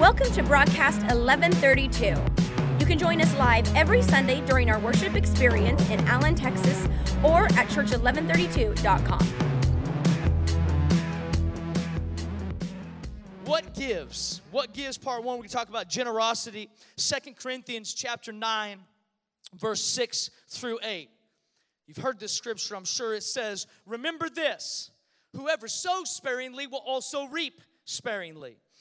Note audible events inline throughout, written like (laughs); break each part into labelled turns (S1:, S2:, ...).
S1: Welcome to broadcast 1132. You can join us live every Sunday during our worship experience in Allen, Texas, or at church1132.com.
S2: What gives? What gives part one? We talk about generosity. Second Corinthians chapter 9, verse 6 through 8. You've heard this scripture, I'm sure it says, Remember this whoever sows sparingly will also reap sparingly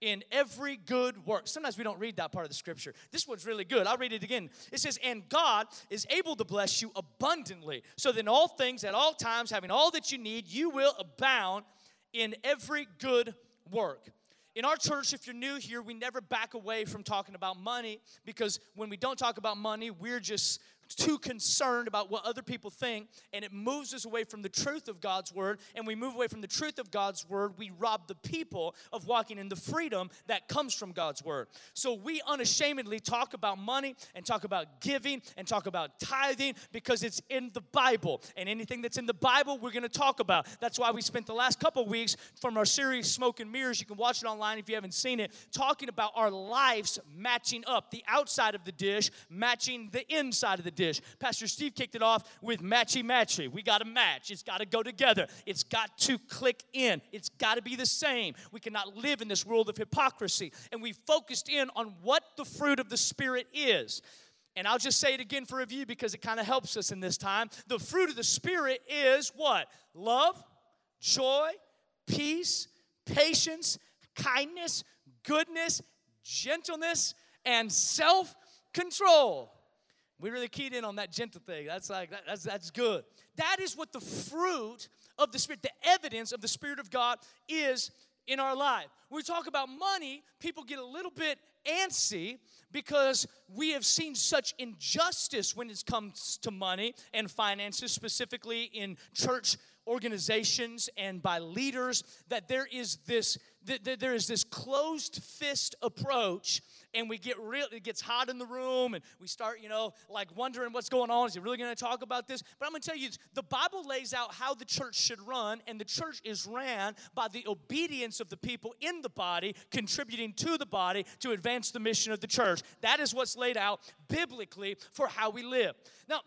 S2: in every good work. Sometimes we don't read that part of the scripture. This one's really good. I'll read it again. It says, And God is able to bless you abundantly, so that in all things, at all times, having all that you need, you will abound in every good work. In our church, if you're new here, we never back away from talking about money because when we don't talk about money, we're just too concerned about what other people think, and it moves us away from the truth of God's word. And we move away from the truth of God's word, we rob the people of walking in the freedom that comes from God's word. So we unashamedly talk about money and talk about giving and talk about tithing because it's in the Bible. And anything that's in the Bible, we're going to talk about. That's why we spent the last couple weeks from our series Smoke and Mirrors. You can watch it online if you haven't seen it, talking about our lives matching up, the outside of the dish matching the inside of the dish dish. Pastor Steve kicked it off with matchy matchy. We got to match. It's got to go together. It's got to click in. It's got to be the same. We cannot live in this world of hypocrisy. And we focused in on what the fruit of the Spirit is. And I'll just say it again for review because it kind of helps us in this time. The fruit of the Spirit is what? Love, joy, peace, patience, kindness, goodness, gentleness, and self control. We really keyed in on that gentle thing. That's like that, that's that's good. That is what the fruit of the Spirit, the evidence of the Spirit of God is in our life. When we talk about money, people get a little bit antsy because we have seen such injustice when it comes to money and finances, specifically in church organizations and by leaders, that there is this there is this closed fist approach and we get real it gets hot in the room and we start you know like wondering what's going on. Is he really going to talk about this? But i'm going to tell you the bible lays out how the church should run and the church is ran by the obedience of the people in the body contributing to the body to advance the mission of the church. That is what's laid out biblically for how we live. Now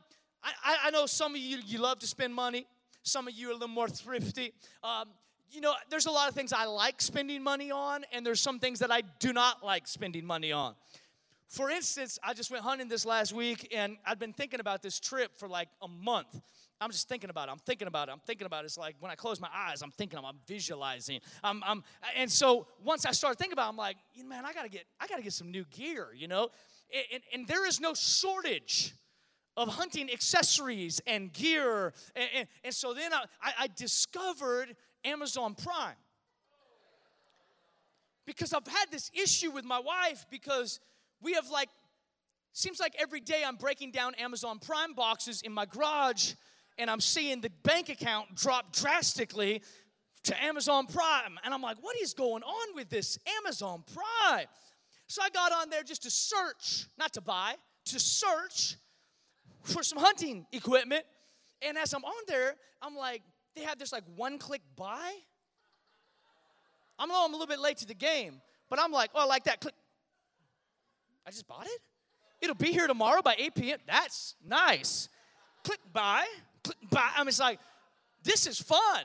S2: i, I know some of you you love to spend money. Some of you are a little more thrifty. Um, you know, there's a lot of things I like spending money on, and there's some things that I do not like spending money on. For instance, I just went hunting this last week, and I've been thinking about this trip for like a month. I'm just thinking about it. I'm thinking about it. I'm thinking about it. It's like when I close my eyes, I'm thinking, I'm, I'm visualizing. I'm, I'm, and so once I start thinking about it, I'm like, man, I gotta get, I gotta get some new gear, you know? And, and, and there is no shortage of hunting accessories and gear. And, and, and so then I, I, discovered Amazon Prime. Because I've had this issue with my wife because we have like, seems like every day I'm breaking down Amazon Prime boxes in my garage and I'm seeing the bank account drop drastically to Amazon Prime. And I'm like, what is going on with this Amazon Prime? So I got on there just to search, not to buy, to search for some hunting equipment. And as I'm on there, I'm like, they have this like one click buy. I know I'm a little bit late to the game, but I'm like, oh, I like that. Click. I just bought it. It'll be here tomorrow by 8 p.m. That's nice. Click buy. Click buy. I'm just like, this is fun.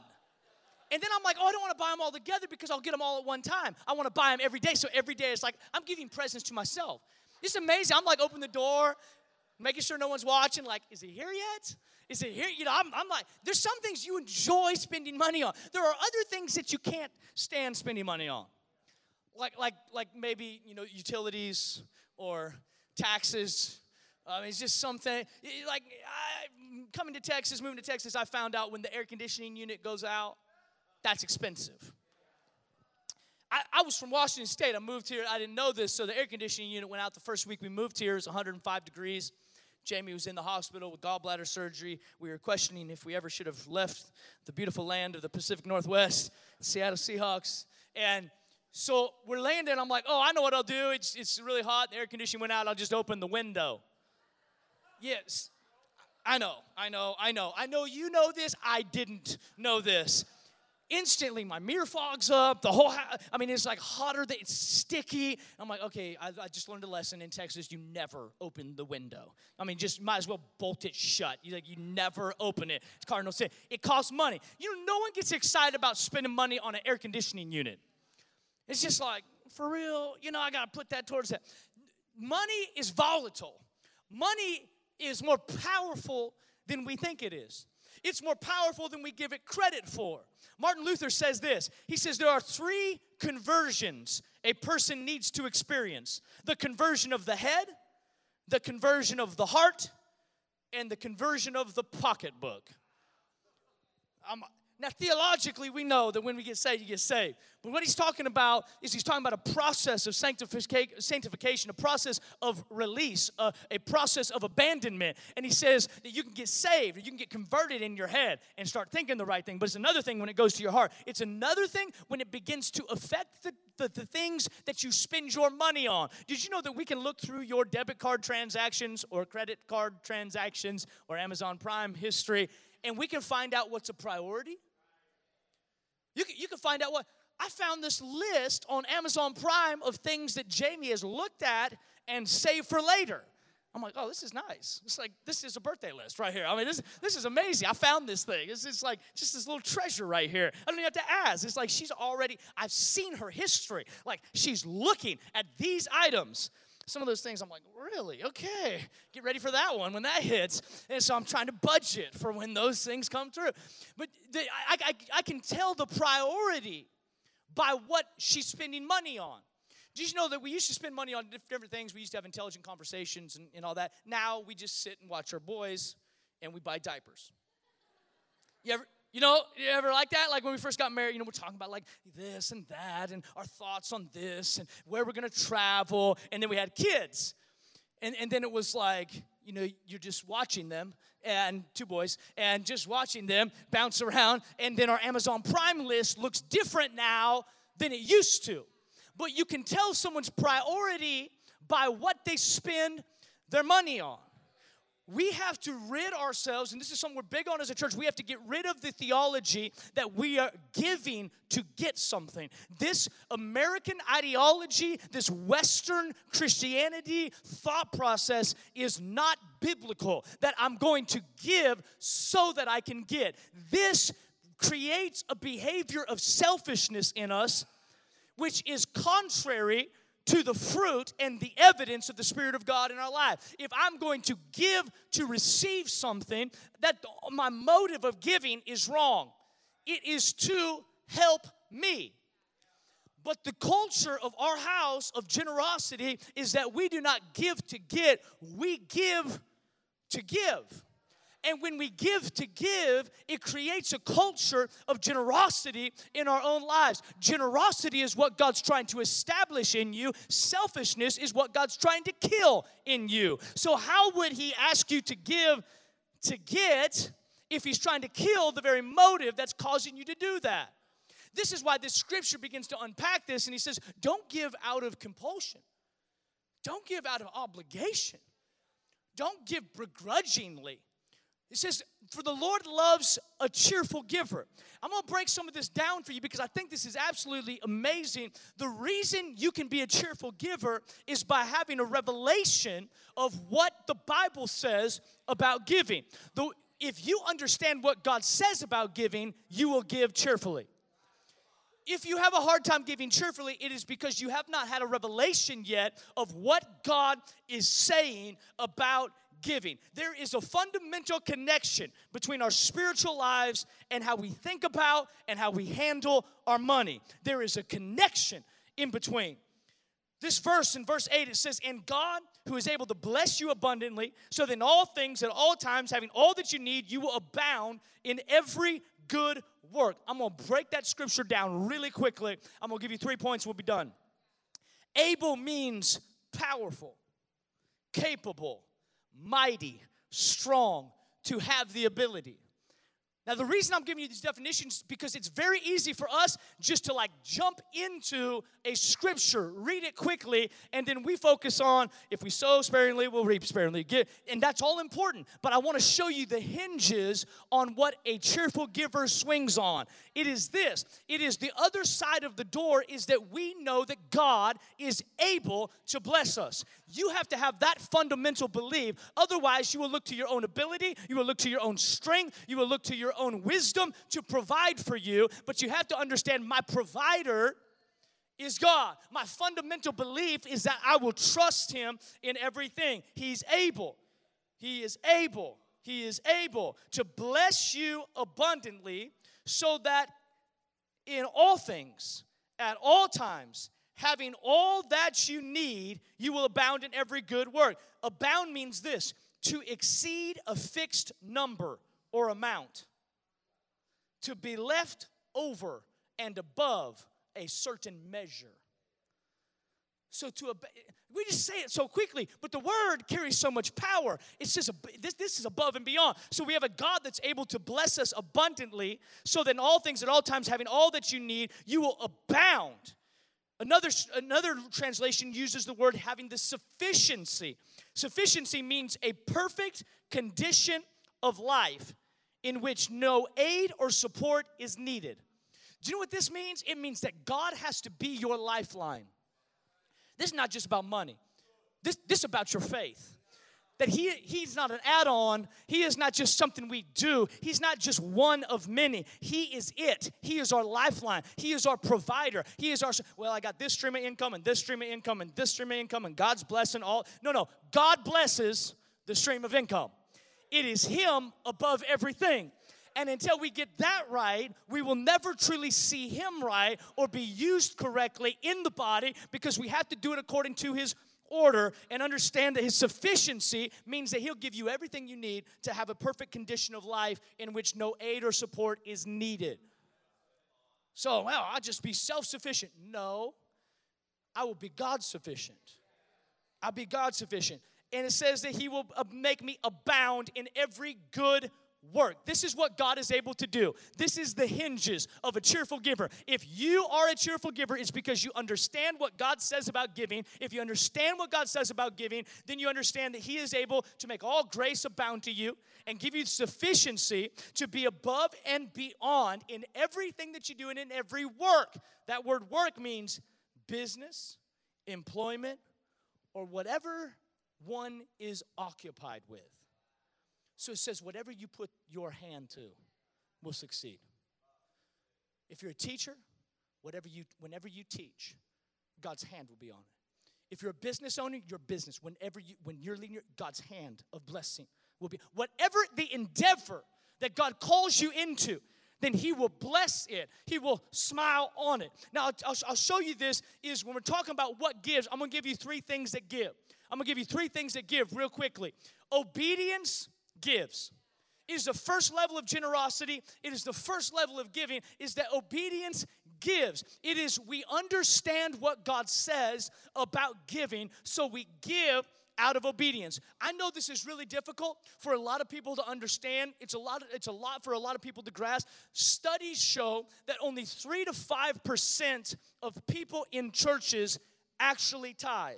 S2: And then I'm like, oh, I don't want to buy them all together because I'll get them all at one time. I want to buy them every day. So every day it's like I'm giving presents to myself. It's amazing. I'm like, open the door, making sure no one's watching. Like, is he here yet? Is it here? You know, I'm, I'm like, there's some things you enjoy spending money on. There are other things that you can't stand spending money on. Like, like, like maybe, you know, utilities or taxes. Um, it's just something like I, coming to Texas, moving to Texas. I found out when the air conditioning unit goes out, that's expensive. I, I, was from Washington State. I moved here. I didn't know this, so the air conditioning unit went out the first week we moved here. It was 105 degrees. Jamie was in the hospital with gallbladder surgery. We were questioning if we ever should have left the beautiful land of the Pacific Northwest, Seattle Seahawks. And so we're and I'm like, oh, I know what I'll do. It's, it's really hot. The air conditioning went out. I'll just open the window. Yes, I know, I know, I know. I know you know this. I didn't know this instantly my mirror fogs up the whole house, i mean it's like hotter than it's sticky. I'm like okay I, I, just learned a lesson in texas you never open the window. I mean just might as well bolt it shut. You like you never open it. It's cardinal sin it costs money. You know no one gets excited about spending money on an air conditioning unit. It's just like for real you know i gotta put that towards that. Money is volatile. Money is more powerful than we think it is it's more powerful than we give it credit for. Martin Luther says this He says, There are three conversions a person needs to experience the conversion of the head, the conversion of the heart, and the conversion of the pocketbook. I'm, now, theologically, we know that when we get saved, you get saved. But what he's talking about is he's talking about a process of sanctification, a process of release, a, a, process of abandonment. And he says that you can get saved, you can get converted in your head and start thinking the right thing. But it's another thing when it goes to your heart. It's another thing when it begins to affect the, the, the things that you spend your money on. Did you know that we can look through your debit card transactions or credit card transactions or Amazon Prime history and we can find out what's a priority? You can, you can find out what. I found this list on Amazon Prime of things that Jamie has looked at and saved for later. I'm like, oh, this is nice. It's like this is a birthday list right here. I mean, this this is amazing. I found this thing. It's just like just this little treasure right here. I don't even have to ask. It's like she's already. I've seen her history. Like she's looking at these items some of those things I'm like, really? Okay, get ready for that one when that hits. And so I'm trying to budget for when those things come through. But I, I, I can tell the priority by what she's spending money on. Did you know that we used to spend money on different things? We used to have intelligent conversations and, and all that. Now we just sit and watch our boys and we buy diapers. You ever, you know, you ever like that? Like when we first got married, you know, we're talking about like this and that and our thoughts on this and where we're gonna travel. And then we had kids. And, and then it was like, you know, you're just watching them and two boys and just watching them bounce around. And then our Amazon Prime list looks different now than it used to. But you can tell someone's priority by what they spend their money on we have to rid ourselves, and this is something we're big on as a church, we have to get rid of the theology that we are giving to get something. This American ideology, this Western Christianity thought process is not biblical, that I'm going to give so that I can get. This creates a behavior of selfishness in us, which is contrary to the fruit and the evidence of the Spirit of God in our life. If I'm going to give to receive something, that my motive of giving is wrong. It is to help me. But the culture of our house of generosity is that we do not give to get, we give to give. And when we give to give, it creates a culture of generosity in our own lives. Generosity is what God's trying to establish in you, selfishness is what God's trying to kill in you. So, how would He ask you to give to get if He's trying to kill the very motive that's causing you to do that? This is why this scripture begins to unpack this, and He says, Don't give out of compulsion, don't give out of obligation, don't give begrudgingly. It says, For the Lord loves a cheerful giver. I'm gonna break some of this down for you because I think this is absolutely amazing. The reason you can be a cheerful giver is by having a revelation of what the Bible says about giving. If you understand what God says about giving, you will give cheerfully. If you have a hard time giving cheerfully, it is because you have not had a revelation yet of what God is saying about giving. There is a fundamental connection between our spiritual lives and how we think about and how we handle our money. There is a connection in between. This verse in verse 8 it says, And God, who is able to bless you abundantly, so that in all things at all times, having all that you need, you will abound in every good work. I'm to break that scripture down really quickly. I'm to give you three points, we'll be done. Able means powerful, capable, mighty, strong, to have the ability. Now, the reason I'm giving you these definitions is because it's very easy for us just to like jump into a scripture, read it quickly, and then we focus on if we sow sparingly, we'll reap sparingly. And that's all important. But I want to show you the hinges on what a cheerful giver swings on. It is this it is the other side of the door, is that we know that God is able to bless us. You have to have that fundamental belief. Otherwise, you will look to your own ability, you will look to your own strength, you will look to your own wisdom to provide for you, but you have to understand my provider is God. My fundamental belief is that I will trust Him in everything. He's able. He is able. He is able to bless you abundantly so that in all things, at all times, having all that you need, you will abound in every good work. Abound means this to exceed a fixed number or amount to be left over and above a certain measure. So to we just say it so quickly, but the word carries so much power. It's just this, this is above and beyond. So we have a God that's able to bless us abundantly, so that in all things at all times, having all that you need, you will abound. Another another translation uses the word having the sufficiency. Sufficiency means a perfect condition of life in which no aid or support is needed. Do you know what this means? It means that God has to be your lifeline. This is not just about money. This, this is about your faith. That he, he's not an add on. He is not just something we do. He's not just one of many. He is it. He is our lifeline. He is our provider. He is our, well, I got this stream of income and this stream of income and this stream of income and God's blessing all. No, no. God blesses the stream of income. It is Him above everything. And until we get that right, we will never truly see Him right or be used correctly in the body because we have to do it according to His order and understand that His sufficiency means that He'll give you everything you need to have a perfect condition of life in which no aid or support is needed. So, well, I'll just be self sufficient. No, I will be God sufficient. I'll be God sufficient and it says that he will make me abound in every good work. This is what God is able to do. This is the hinges of a cheerful giver. If you are a cheerful giver, it's because you understand what God says about giving. If you understand what God says about giving, then you understand that He is able to make all grace abound to you and give you sufficiency to be above and beyond in everything that you do and in every work. That word work means business, employment, or whatever one is occupied with. So it says, whatever you put your hand to will succeed. If you're a teacher, whatever you, whenever you teach, God's hand will be on it. If you're a business owner, your business, whenever you, when you're leading, God's hand of blessing will be. Whatever the endeavor that God calls you into, then he will bless it. He will smile on it. Now, I'll, I'll, show you this is when we're talking about what gives, I'm to give you three things that give. I'm gonna give you three things that give real quickly. Obedience gives. It is the first level of generosity. It is the first level of giving, is that obedience gives. It is we understand what God says about giving, so we give out of obedience. I know this is really difficult for a lot of people to understand. It's a lot it's a lot for a lot of people to grasp. Studies show that only 3 to 5% of people in churches actually tithe.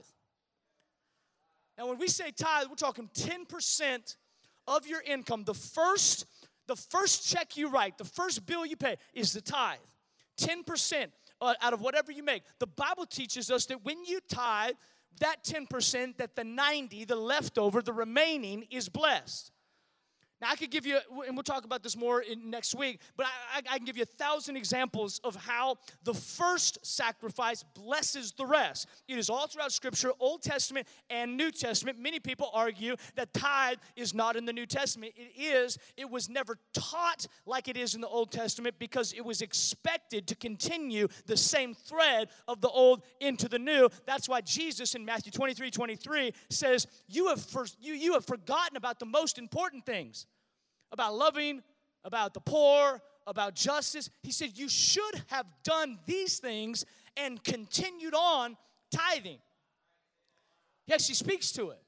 S2: Now, when we say tithe, we're talking 10% of your income. The first, the first check you write, the first bill you pay is the tithe. 10% uh, out of whatever you make. The Bible teaches us that when you tithe, that 10%, that the 90, the leftover, the remaining is blessed. Now, I could give you, and we'll talk about this more in next week, but I, I, can give you a thousand examples of how the first sacrifice blesses the rest. It is all throughout Scripture, Old Testament and New Testament. Many people argue that tithe is not in the New Testament. It is, it was never taught like it is in the Old Testament because it was expected to continue the same thread of the Old into the New. That's why Jesus in Matthew 23 23 says, You have, for, you, you have forgotten about the most important things about loving, about the poor, about justice. He said, You should have done these things and continued on tithing. He actually speaks to it.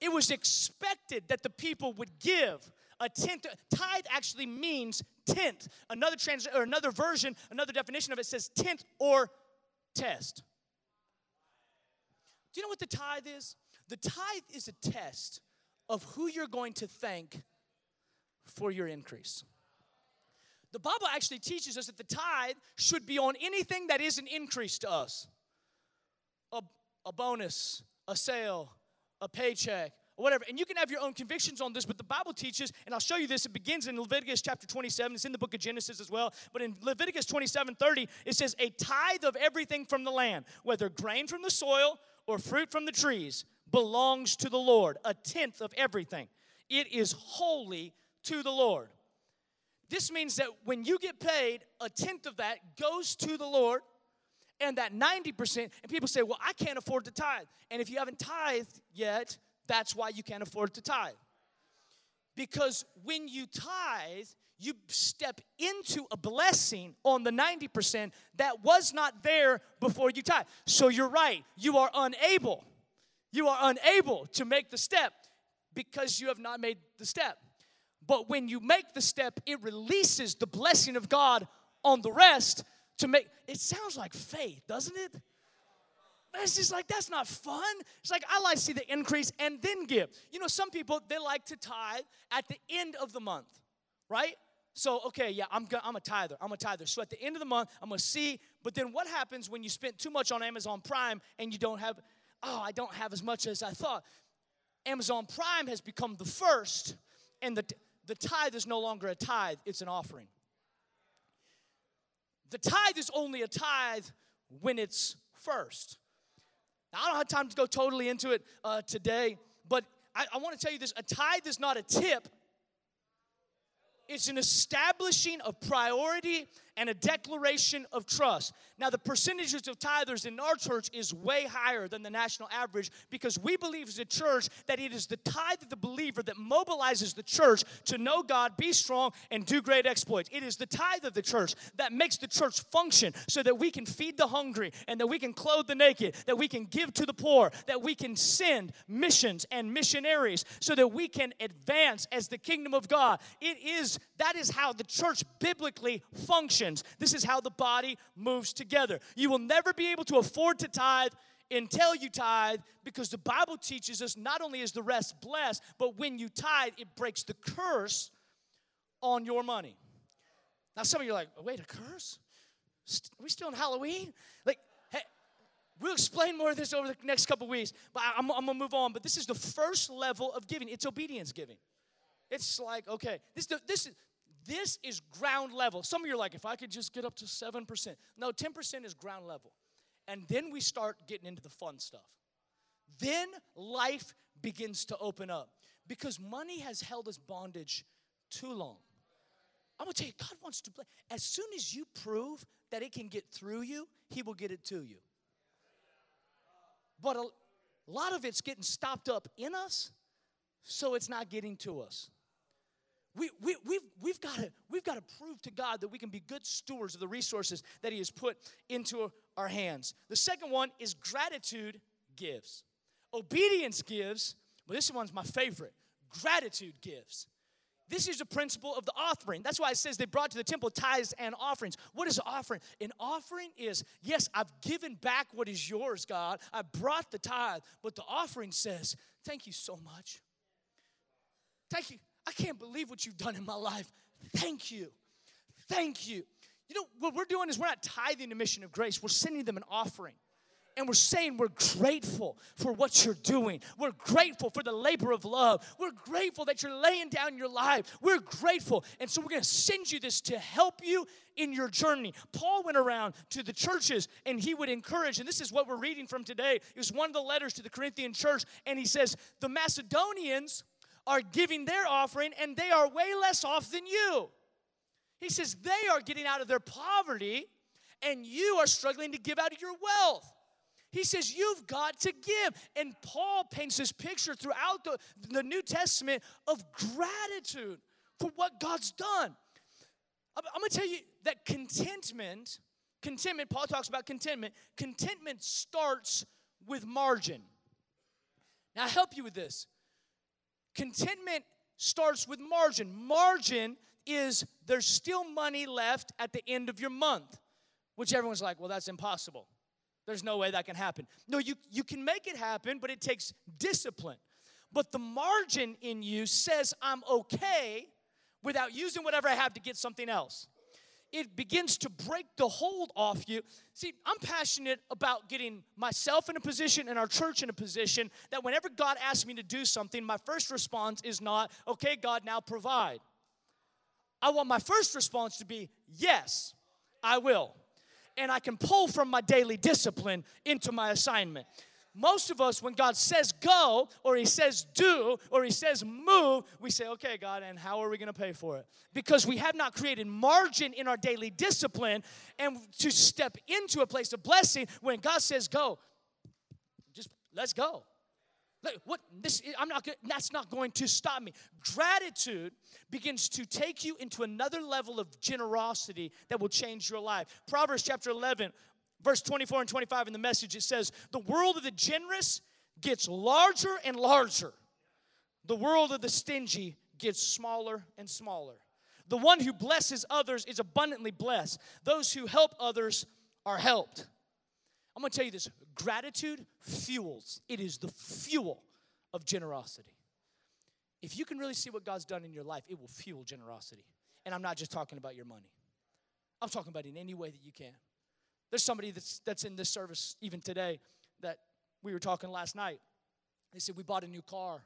S2: It was expected that the people would give a tenth. Tithe actually means tenth. Another trans or another version, another definition of it says tenth or test. Do you know what the tithe is? The tithe is a test of who you're going to thank for your increase. The Bible actually teaches us that the tithe should be on anything that is an increase to us a, a bonus, a sale, a paycheck, whatever. And you can have your own convictions on this, but the Bible teaches, and I'll show you this. It begins in Leviticus chapter 27. It's in the book of Genesis as well. But in Leviticus 27 30, it says, A tithe of everything from the land, whether grain from the soil or fruit from the trees, belongs to the Lord. A tenth of everything. It is holy to the Lord. This means that when you get paid, a tenth of that goes to the Lord, and that 90%, and people say, Well, I can't afford to tithe. And if you haven't tithed yet, that's why you can't afford to tithe. Because when you tithe, you step into a blessing on the 90% that was not there before you tithe. So you're right, you are unable. You are unable to make the step because you have not made the step. But when you make the step, it releases the blessing of God on the rest to make it sounds like faith, doesn't it? It's just like that's not fun. It's like I like to see the increase and then give. You know, some people they like to tithe at the end of the month, right? So okay, yeah, I'm I'm a tither. I'm a tither. So at the end of the month, I'm gonna see. But then what happens when you spend too much on Amazon Prime and you don't have? Oh, I don't have as much as I thought. Amazon Prime has become the first, and the the tithe is no longer a tithe; it's an offering. The tithe is only a tithe when it's first. Now, I don't have time to go totally into it uh, today, but I, I want to tell you this a tithe is not a tip, it's an establishing of priority and a declaration of trust. Now, the percentages of tithers in our church is way higher than the national average because we believe as a church that it is the tithe of the believer that mobilizes the church to know God, be strong, and do great exploits. It is the tithe of the church that makes the church function so that we can feed the hungry and that we can clothe the naked, that we can give to the poor, that we can send missions and missionaries so that we can advance as the kingdom of God. It is that is how the church biblically functions This is how the body moves together. You will never be able to afford to tithe until you tithe because the Bible teaches us not only is the rest blessed, but when you tithe, it breaks the curse on your money. Now, some of you are like, oh, wait, a curse? Are we still in Halloween? Like, hey, we'll explain more of this over the next couple weeks, but I'm, I'm gonna move on. But this is the first level of giving, it's obedience giving. It's like, okay, this, this, this is ground level. Some of you are like, if I could just get up to 7%. No, 10% is ground level. And then we start getting into the fun stuff. Then life begins to open up because money has held us bondage too long. I'm gonna tell you, God wants to play. As soon as you prove that it can get through you, He will get it to you. But a, a lot of it's getting stopped up in us, so it's not getting to us. We, we, we've, we've got to we've got to prove to God that we can be good stewards of the resources that He has put into our hands. The second one is gratitude gives. Obedience gives, but this one's my favorite. Gratitude gives. This is the principle of the offering. That's why it says they brought to the temple tithes and offerings. What is an offering? An offering is, yes, I've given back what is yours, God. I brought the tithe, but the offering says, thank you so much. Thank you. I can't believe what you've done in my life. Thank you. Thank you. You know, what we're doing is we're not tithing the mission of grace, we're sending them an offering. And we're saying we're grateful for what you're doing. We're grateful for the labor of love. We're grateful that you're laying down your life. We're grateful. And so we're going to send you this to help you in your journey. Paul went around to the churches and he would encourage, and this is what we're reading from today. It was one of the letters to the Corinthian church, and he says, The Macedonians are giving their offering and they are way less off than you. He says they are getting out of their poverty and you are struggling to give out of your wealth. He says you've got to give. And Paul paints this picture throughout the, the New Testament of gratitude for what God's done. I'm, I'm to tell you that contentment, contentment, Paul talks about contentment, contentment starts with margin. Now, I help you with this. Contentment starts with margin. Margin is there's still money left at the end of your month, which everyone's like, well, that's impossible. There's no way that can happen. No, you, you can make it happen, but it takes discipline. But the margin in you says, I'm okay without using whatever I have to get something else. It begins to break the hold off you. See, I'm passionate about getting myself in a position and our church in a position that whenever God asks me to do something, my first response is not, okay, God, now provide. I want my first response to be, yes, I will. And I can pull from my daily discipline into my assignment. Most of us, when God says go, or He says do, or He says move, we say, okay, God, and how are we gonna pay for it? Because we have not created margin in our daily discipline and to step into a place of blessing when God says go, just let's go. What this I'm not that's not going to stop me. Gratitude begins to take you into another level of generosity that will change your life. Proverbs chapter 11 verse 24 and 25 in the message it says, "The world of the generous gets larger and larger. The world of the stingy gets smaller and smaller. The one who blesses others is abundantly blessed. Those who help others are helped." I'm to tell you this gratitude fuels, it is the fuel of generosity. If you can really see what God's done in your life, it will fuel generosity. And I'm not just talking about your money, I'm talking about in any way that you can. There's somebody that's, that's in this service even today that we were talking last night. They said, We bought a new car,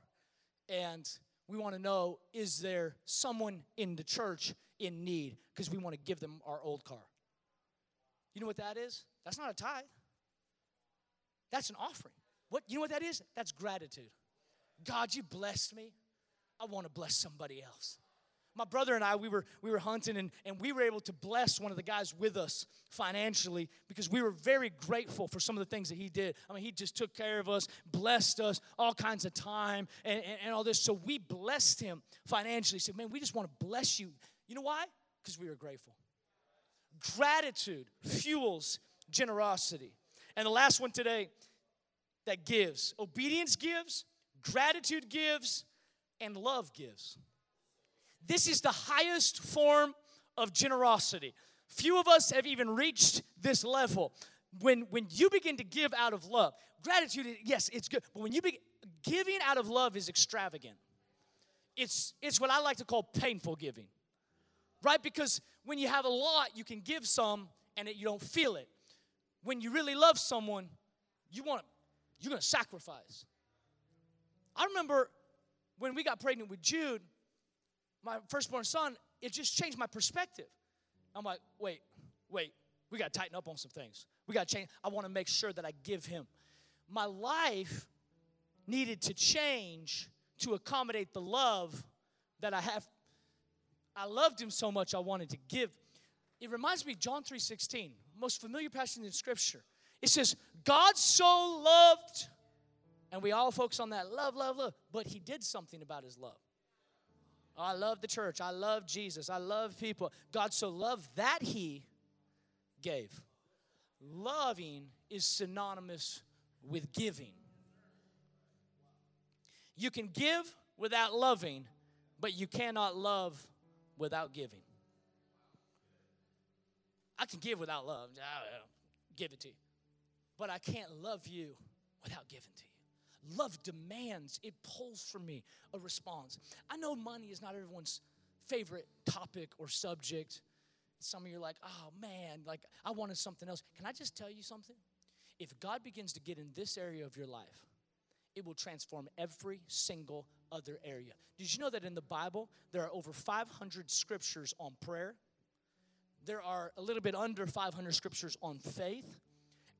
S2: and we want to know is there someone in the church in need? Because we want to give them our old car. You know what that is? That's not a tithe. That's an offering. What you know what that is? That's gratitude. God, you blessed me. I want to bless somebody else. My brother and I, we were we were hunting and, and we were able to bless one of the guys with us financially because we were very grateful for some of the things that he did. I mean, he just took care of us, blessed us, all kinds of time and, and, and all this. So we blessed him financially. He said, Man, we just want to bless you. You know why? Because we were grateful. Gratitude fuels generosity. And the last one today that gives obedience gives, gratitude gives, and love gives. This is the highest form of generosity. Few of us have even reached this level. When, when you begin to give out of love, gratitude, yes, it's good, but when you begin, giving out of love is extravagant. It's, it's what I like to call painful giving, right? Because when you have a lot, you can give some and it, you don't feel it when you really love someone, you want you're to sacrifice. I remember when we got pregnant with Jude, my firstborn son, it just changed my perspective. I'm like, wait, wait, we got to tighten up on some things. We got to change. I want to make sure that I give him. My life needed to change to accommodate the love that I have. I loved him so much I wanted to give. It reminds me John 3:16 most familiar passage in Scripture. It says, God so loved, and we all focus on that love, love, love, but He did something about His love. I love the church. I love Jesus. I love people. God so loved that He gave. Loving is synonymous with giving. You can give without loving, but you cannot love without giving. I can give without love. I'll uh, give it to you. But I can't love you without giving to you. Love demands, it pulls from me a response. I know money is not everyone's favorite topic or subject. Some of you are like, oh man, like I wanted something else. Can I just tell you something? If God begins to get in this area of your life, it will transform every single other area. Did you know that in the Bible, there are over 500 scriptures on prayer? there are a little bit under 500 scriptures on faith,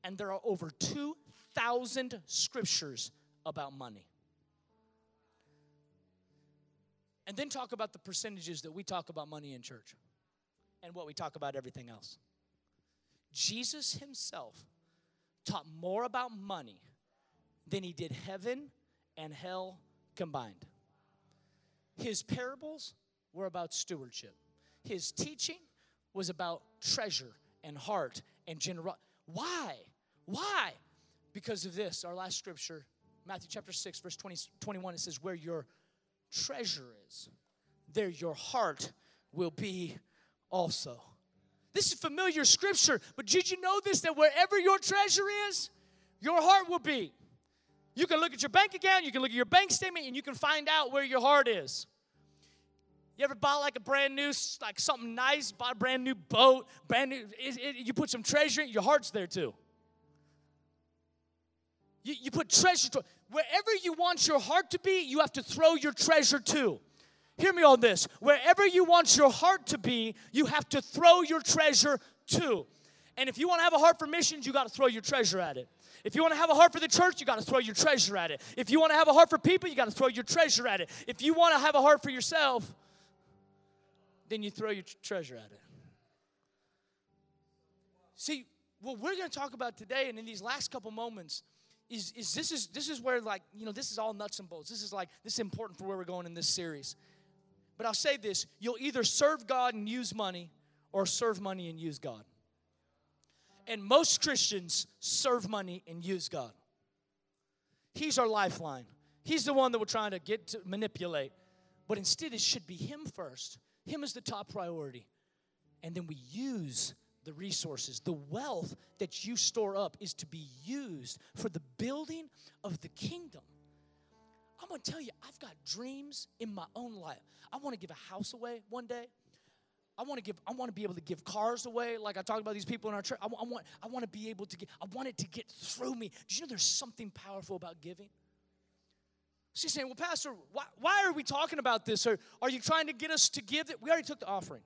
S2: and there are over 2,000 scriptures about money. And then talk about the percentages that we talk about money in church and what we talk about everything else. Jesus himself taught more about money than he did heaven and hell combined. His parables were about stewardship. His teaching was about treasure and heart and generosity. Why? Why? Because of this, our last scripture, Matthew chapter 6, verse 20, 21, it says, Where your treasure is, there your heart will be also. This is familiar scripture, but did you know this that wherever your treasure is, your heart will be? You can look at your bank account, you can look at your bank statement, and you can find out where your heart is. You ever bought like a brand new, like something nice, bought a brand new boat, brand new, it, it, you put some treasure in your heart's there too. You, you put treasure to, wherever you want your heart to be, you have to throw your treasure to. Hear me on this. Wherever you want your heart to be, you have to throw your treasure to. And if you want to have a heart for missions, you got to throw your treasure at it. If you want to have a heart for the church, you got to throw your treasure at it. If you want to have a heart for people, you got to throw your treasure at it. If you want to have a heart for yourself, then you throw your treasure at it. See, what we're going to talk about today and in these last couple moments is, is this is this is where like you know this is all nuts and bolts. This is like this is important for where we're going in this series. But i'll say this you'll either serve god and use money or serve money and use god. And most christians serve money and use god. He's our lifeline. He's the one that we're trying to get to manipulate. But instead it should be him first. Him is the top priority. And then we use the resources, the wealth that you store up is to be used for the building of the kingdom. I'm gonna tell you, I've got dreams in my own life. I wanna give a house away one day. I want to give. I want to be able to give cars away, like I talked about these people in our church. I, I want. I want to be able to get. I want it to get through me. Do you know there's something powerful about giving? She's saying, "Well, Pastor, why, why are we talking about this? Or are you trying to get us to give? It? We already took the offering.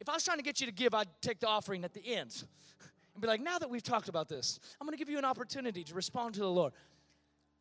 S2: If I was trying to get you to give, I'd take the offering at the end (laughs) and be like, now that we've talked about this, I'm going to give you an opportunity to respond to the Lord.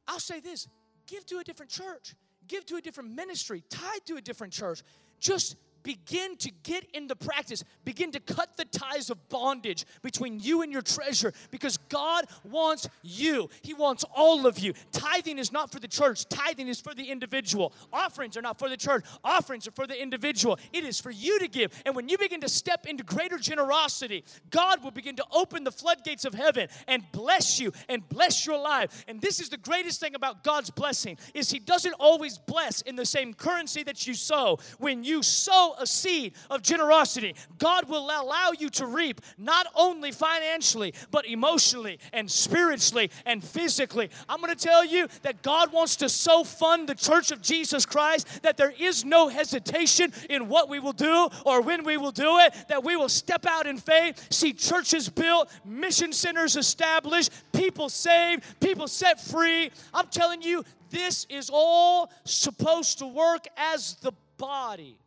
S2: I'll say this give to a different church, give to a different ministry, tithe to a different church. Just begin to get into practice, begin to cut the ties of bondage between you and your treasure because God wants you. He wants all of you. Tithing is not for the church, tithing is for the individual. Offerings are not for the church, offerings are for the individual. It is for you to give. And when you begin to step into greater generosity, God will begin to open the floodgates of heaven and bless you and bless your life. And this is the greatest thing about God's blessing is he doesn't always bless in the same currency that you sow. When you sow a seed of generosity, God will allow you to reap not only financially, but emotionally and spiritually and physically. I'm going to tell you that God wants to so fund the church of Jesus Christ that there is no hesitation in what we will do or when we will do it, that we will step out in faith, see churches built, mission centers established, people saved, people set free. I'm telling you, this is all supposed to work as the body.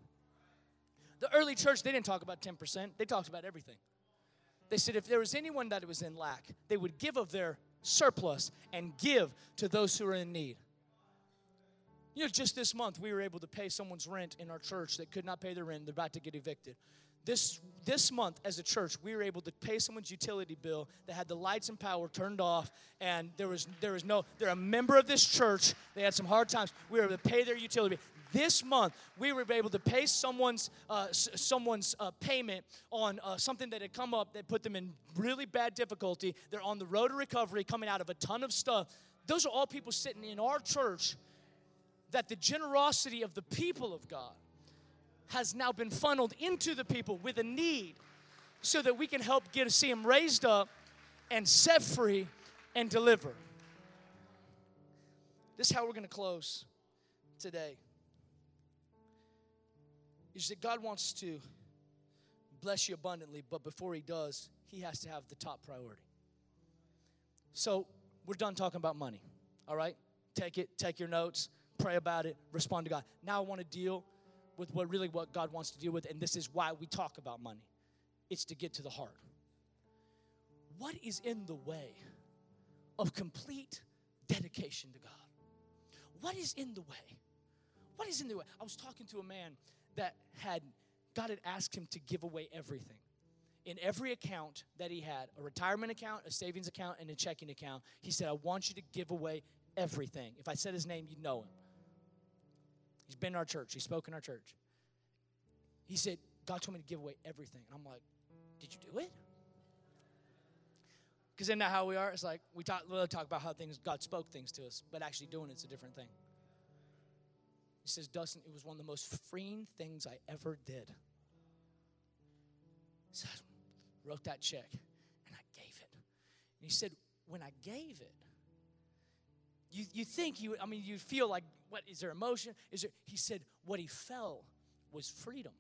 S2: The early church, they didn't talk about 10%, they talked about everything. They said if there was anyone that was in lack, they would give of their surplus and give to those who are in need. You know, just this month, we were able to pay someone's rent in our church that could not pay their rent. They're about to get evicted. This, this month, as a church, we were able to pay someone's utility bill that had the lights and power turned off, and there was, there was no, they're a member of this church. They had some hard times. We were able to pay their utility bill this month we were able to pay someone's uh, s- someone's uh, payment on uh, something that had come up that put them in really bad difficulty. They're on the road to recovery coming out of a ton of stuff. Those are all people sitting in our church that the generosity of the people of god has now been funneled into the people with a need so that we can help get to see them raised up and set free and deliver this is how we're going to close today is that God wants to bless you abundantly, but before He does, He has to have the top priority. So we're done talking about money, all right? Take it, take your notes, pray about it, respond to God. Now I want to deal with what really what God wants to deal with, and this is why we talk about money. It's to get to the heart. What is in the way of complete dedication to God? What is in the way? What is in the way? I was talking to a man that had God had asked him to give away everything. In every account that he had, a retirement account, a savings account, and a checking account, he said, I want you to give away everything. If I said his name, you'd know him. He's been in our church, he spoke in our church. He said, God told me to give away everything. And I'm like, Did you do it? Because isn't that how we are? It's like we talk, we'll talk about how things God spoke things to us, but actually doing it's a different thing. He says, Dustin, it was one of the most freeing things I ever did. So I wrote that check and I gave it. And he said, when I gave it, you, you think you, I mean, you feel like, what, is there emotion? Is there, he said, what he felt was freedom.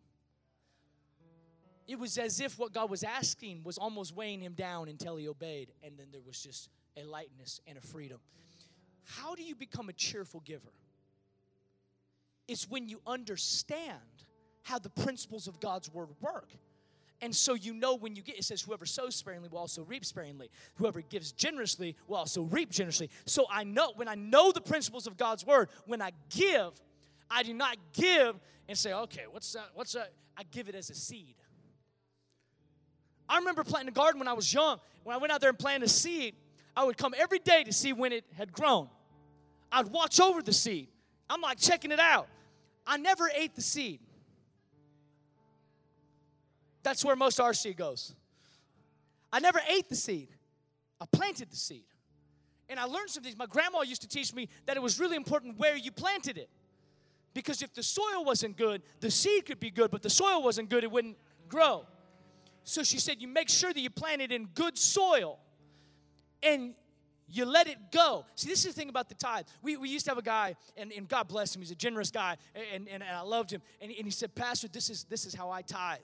S2: It was as if what God was asking was almost weighing him down until he obeyed. And then there was just a lightness and a freedom. How do you become a cheerful giver? It's when you understand how the principles of God's word work. And so you know when you get, it says, whoever sows sparingly will also reap sparingly. Whoever gives generously will also reap generously. So I know, when I know the principles of God's word, when I give, I do not give and say, okay, what's that? What's that? I give it as a seed. I remember planting a garden when I was young. When I went out there and planted a seed, I would come every day to see when it had grown. I'd watch over the seed. I'm like checking it out. I never ate the seed. That's where most our seed goes. I never ate the seed. I planted the seed. And I learned some things. My grandma used to teach me that it was really important where you planted it. Because if the soil wasn't good, the seed could be good, but the soil wasn't good, it wouldn't grow. So she said, You make sure that you plant it in good soil. And you let it go. See, this is the thing about the tithe. We, we used to have a guy, and, and God bless him, he's a generous guy, and, and, and I loved him. And, and he said, Pastor, this is, this is how I tithe.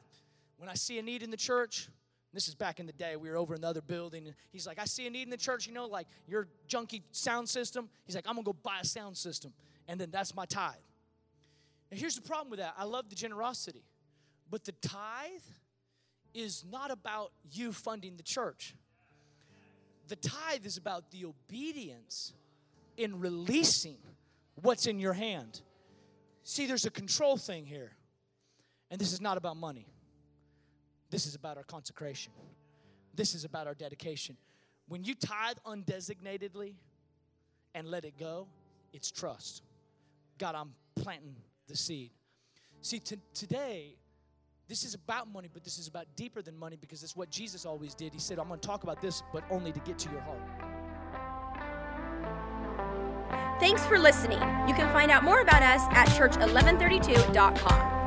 S2: When I see a need in the church, this is back in the day, we were over in the other building, and he's like, I see a need in the church, you know, like your junky sound system. He's like, I'm gonna go buy a sound system, and then that's my tithe. And here's the problem with that I love the generosity, but the tithe is not about you funding the church. The tithe is about the obedience in releasing what's in your hand. See, there's a control thing here, and this is not about money. This is about our consecration. This is about our dedication. When you tithe undesignatedly and let it go, it's trust. God, I'm planting the seed. See, t- today, this is about money, but this is about deeper than money because it's what Jesus always did. He said, I'm going to talk about this, but only to get to your heart.
S1: Thanks for listening. You can find out more about us at church1132.com.